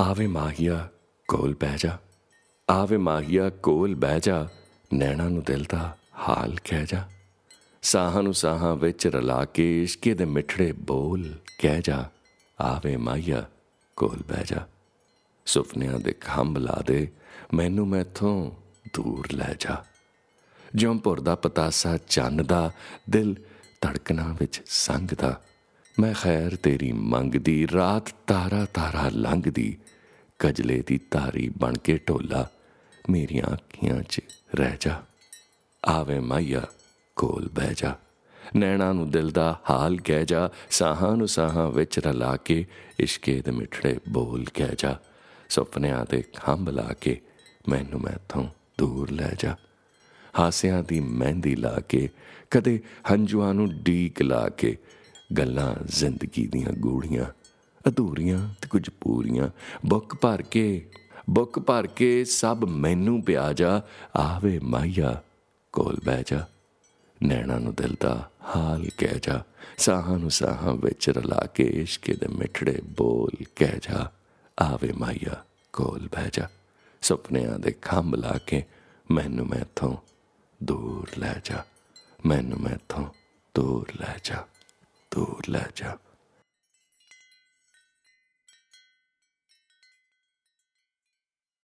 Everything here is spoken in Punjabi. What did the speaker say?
ਆਵੇ ਮਾਹੀਆ ਕੋਲ ਬਹਿ ਜਾ। ਆਵੇ ਮਾਹੀਆ ਕੋਲ ਬਹਿ ਜਾ। ਨੈਣਾ ਨੂੰ ਦਿਲ ਦਾ ਹਾਲ ਕਹਿ ਜਾ। ਸਾਹਾਂ ਨੂੰ ਸਾਹਾਂ ਵਿੱਚ ਰਲਾ ਕੇ ਇਸ਼ਕੇ ਦੇ ਮਿੱਠੜੇ ਬੋਲ ਕਹਿ ਜਾ। ਆਵੇ ਮਾਹੀਆ ਕੋਲ ਬਹਿ ਜਾ। ਸੁਪਨਿਆਂ ਦੇ ਖੰਭ ਲਾ ਦੇ। ਮੈਨੂੰ ਮੈਥੋਂ ਦੂਰ ਲੈ ਜਾ। ਜਿਉਂ ਭੁਰਦਾ ਪਤਾਸਾ ਚੰਨ ਦਾ, ਦਿਲ ਧੜਕਣਾ ਵਿੱਚ ਸੰਗਦਾ ਮੈਂ ਖੈਰ ਤੇਰੀ ਮੰਗਦੀ, ਰਾਤ ਤਾਰਾ ਤਾਰਾ ਲੰਘਦੀ। ਕਜਲੇ ਦੀ ਧਾਰੀ ਬਣ ਕੇ ਢੋਲਾ, ਮੇਰੀਆਂ ਅੱਖੀਆਂ 'ਚ ਰਹਿ ਜਾ। ਆਵੇ ਮਾਇਆ ਕੋਲ ਬਹਿ ਜਾ। ਨੈਣਾ ਨੂੰ ਦਿਲ ਦਾ ਹਾਲ ਕਹਿ ਜਾ। ਸਾਹਾਂ ਨੂੰ ਸਾਹਾਂ ਵਿੱਚ ਰਲਾ ਕੇ ਇਸ਼ਕੇ ਦੇ ਮਿੱਠੜੇ ਬੋਲ ਕਹਿ ਜਾ। ਸੁਪਨਿਆਂ ਦੇ ਖੰਭ ਲਾ ਕੇ ਮੈਨੂੰ ਮੈਥੋਂ ਦੂਰ ਲੈ ਜਾ। ਹਾਸਿਆਂ ਦੀ ਮਹਿੰਦੀ ਲਾ ਕੇ, ਕਦੇ ਹੰਝੂਆਂ ਨੂੰ ਡੀਕ ਲਾ ਕੇ, ਗੱਲਾਂ ਜ਼ਿੰਦਗੀ ਦੀਆਂ ਗੂੜੀਆਂ ਅਧੂਰੀਆਂ ਤੇ ਕੁਝ ਪੂਰੀਆਂ। ਬੁੱਕ ਭਰ ਕੇ, ਬੁੱਕ ਭਰ ਕੇ ਸਭ ਮੈਨੂੰ ਪਿਆ ਜਾ ਆਵੇ ਮਾਇਆ ਕੋਲ ਬਹਿ ਜਾ। ਨੈਣਾ ਨੂੰ ਦਿਲ ਦਾ ਹਾਲ ਕਹਿ ਜਾ। ਸਾਹਾਂ ਨੂੰ ਸਾਹਾਂ ਵਿੱਚ ਰਲਾ ਕੇ ਇਸ਼ਕੇ ਦੇ ਮਿੱਠੜੇ ਬੋਲ ਕਹਿ ਜਾ। ਆਵੇ ਮਾਇਆ ਕੋਲ ਬਹਿ ਜਾ। ਸੁਪਨਿਆਂ ਦੇ ਖੰਭ ਲਾ ਕੇ ਮੈਨੂੰ ਮੈਥੋਂ ਦੂਰ ਲੈ ਜਾ। ਮੈਨੂੰ ਮੈਥੋਂ ਦੂਰ ਲੈ ਜਾ। ਦੂਰ ਲੈ ਜਾ।